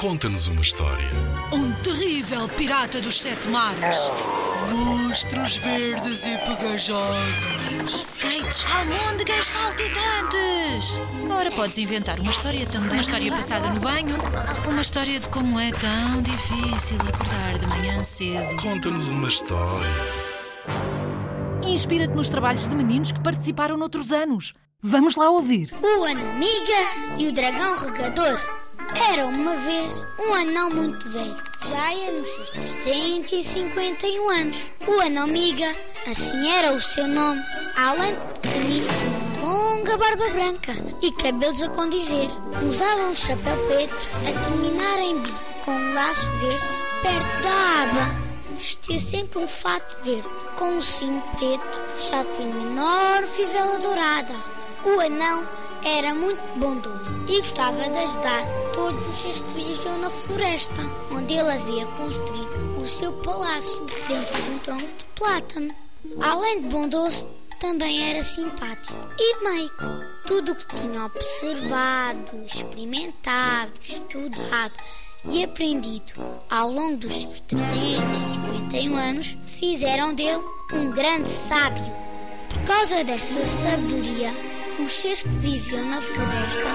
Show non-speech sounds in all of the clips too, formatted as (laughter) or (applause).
Conta-nos uma história. Um terrível pirata dos sete mares. Monstros verdes e pegajosos. Skates, almôndegas saltitantes. Ora, podes inventar uma história também. Uma história passada no banho. Uma história de como é tão difícil acordar de manhã cedo. Conta-nos uma história. Inspira-te nos trabalhos de meninos que participaram noutros anos. Vamos lá ouvir. O Anamiga e o Dragão Regador. Era uma vez um anão muito velho. Já ia nos seus 351 anos. O Anamiga, assim era o seu nome. De pequenino, tinha uma longa barba branca e cabelos a condizer. Usava um chapéu preto a terminar em bico, com um laço verde perto da aba. Vestia sempre um fato verde, com um cinto preto fechado por uma enorme fivela dourada. O anão era muito bondoso e gostava de ajudar todos os seres que viviam na floresta, onde ele havia construído o seu palácio dentro de um tronco de plátano. Além de bondoso, também era simpático e meigo. Tudo o que tinha observado, experimentado, estudado e aprendido ao longo dos seus 351 anos fizeram dele um grande sábio. Por causa dessa sabedoria, os seres que viviam na floresta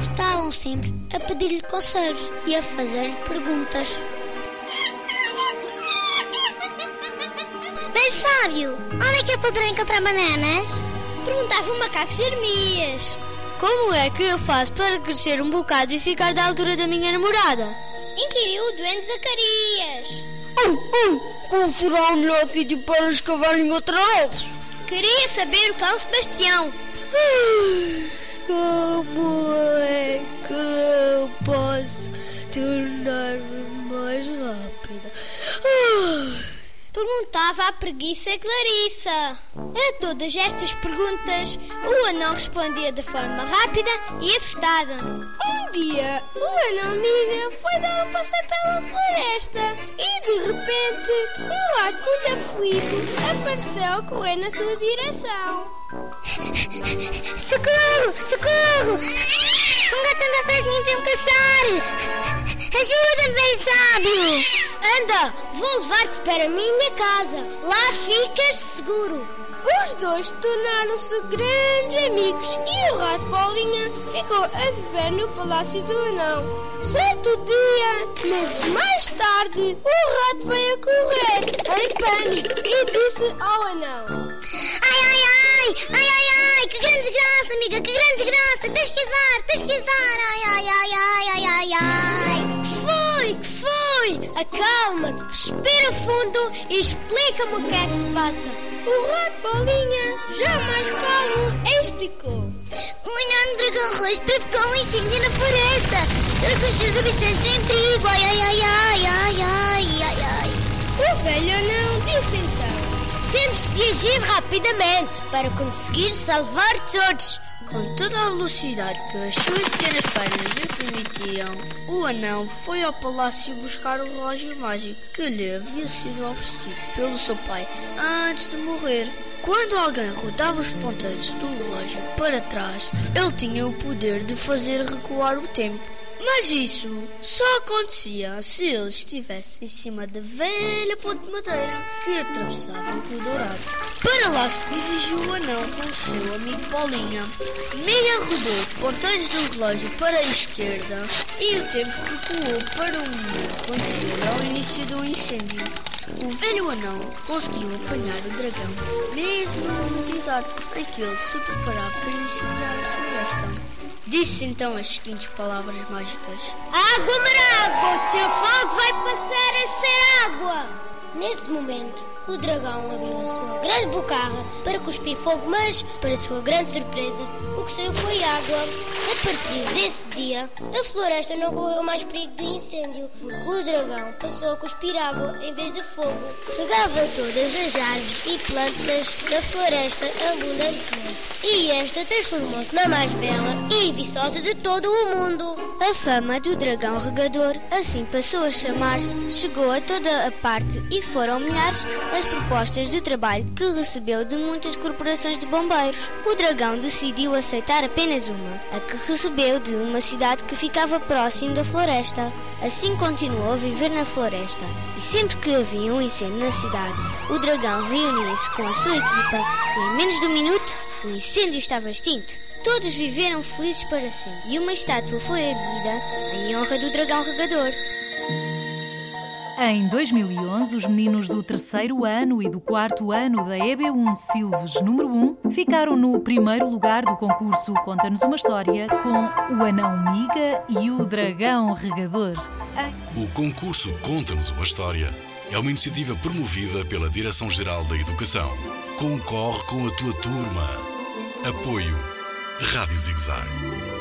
estavam sempre a pedir-lhe conselhos e a fazer-lhe perguntas. Bem sábio, onde é que eu poderei encontrar bananas? Perguntava o macaco Jeremias. Como é que eu faço para crescer um bocado e ficar da altura da minha namorada? Inquiriu o doente Zacarias. Uh, uh, qual será o melhor sítio para escavar em outra? Queria saber o cão Sebastião. (sighs) Como é que eu posso tornar-me mais rápida? (sighs) Perguntava a preguiça Clarissa. A todas estas perguntas, o anão respondia de forma rápida e assustada. Um dia, o anão amiga foi dar um passeio pela floresta e de repente, um rato muito aflito apareceu a correr na sua direção. Socorro! Socorro! Um gato anda atrás de mim para me caçar! Ajuda-me, bem sábio! Anda, vou levar-te para a minha casa. Lá ficas seguro. Os dois tornaram-se grandes amigos e o rato Paulinha ficou a viver no palácio do anão. Certo dia, meses mais tarde, o rato veio a correr em pânico e disse ao anão: Ai, ai, ai! Ai, ai, ai! Que grande desgraça, amiga! Que grande desgraça! Tens que ajudar! Tens que ajudar! Ai, ai, ai, ai, ai, ai, ai! Que foi? Que foi? Acalma-te, respira fundo e explica-me o que é que se passa. O rato Paulinha, já mais calmo, explicou. Um enorme dragão roxo provocou um incêndio na floresta. Todos os seus habitantes em perigo. Ai, ai, ai, ai, ai, ai, ai, ai. O velho anão disse então: Temos de agir rapidamente para conseguir salvar todos. Com toda a velocidade que as suas pequenas pernas lhe permitiam, o anão foi ao palácio buscar o relógio mágico que lhe havia sido oferecido pelo seu pai antes de morrer. Quando alguém rodava os ponteiros do relógio para trás, ele tinha o poder de fazer recuar o tempo. Mas isso só acontecia se ele estivesse em cima da velha ponte de madeira que atravessava o Rio Dourado. Para lá se dirigiu o anão com o seu amigo Paulinha. Miguel rodou os ponteiros do relógio para a esquerda e o tempo recuou para o momento anterior ao início do incêndio. O velho anão conseguiu apanhar o dragão, mesmo no momento exato em que ele se preparava para incendiar a floresta. Disse então as seguintes palavras mágicas: Água, o teu fogo vai passar a ser. Nesse momento, o dragão abriu a sua grande bocarra para cuspir fogo, mas, para sua grande surpresa, o que saiu foi água. A partir desse dia, a floresta não correu mais perigo de incêndio, porque o dragão passou a cuspir água em vez de fogo. Pegava todas as árvores e plantas da floresta abundantemente, e esta transformou-se na mais bela e viçosa de todo o mundo. A fama do dragão regador assim passou a chamar-se, chegou a toda a parte e foram milhares as propostas de trabalho que recebeu de muitas corporações de bombeiros. O dragão decidiu aceitar apenas uma, a que recebeu de uma cidade que ficava próximo da floresta. Assim continuou a viver na floresta e sempre que havia um incêndio na cidade, o dragão reunia-se com a sua equipa e em menos de um minuto o incêndio estava extinto. Todos viveram felizes para sempre e uma estátua foi erguida em honra do dragão regador. Em 2011, os meninos do terceiro ano e do quarto ano da EB1 Silves número 1 ficaram no primeiro lugar do concurso Conta-nos uma História com o Anão Miga e o Dragão Regador. O concurso Conta-nos uma História é uma iniciativa promovida pela Direção-Geral da Educação. Concorre com a tua turma. Apoio Rádio Zigzag.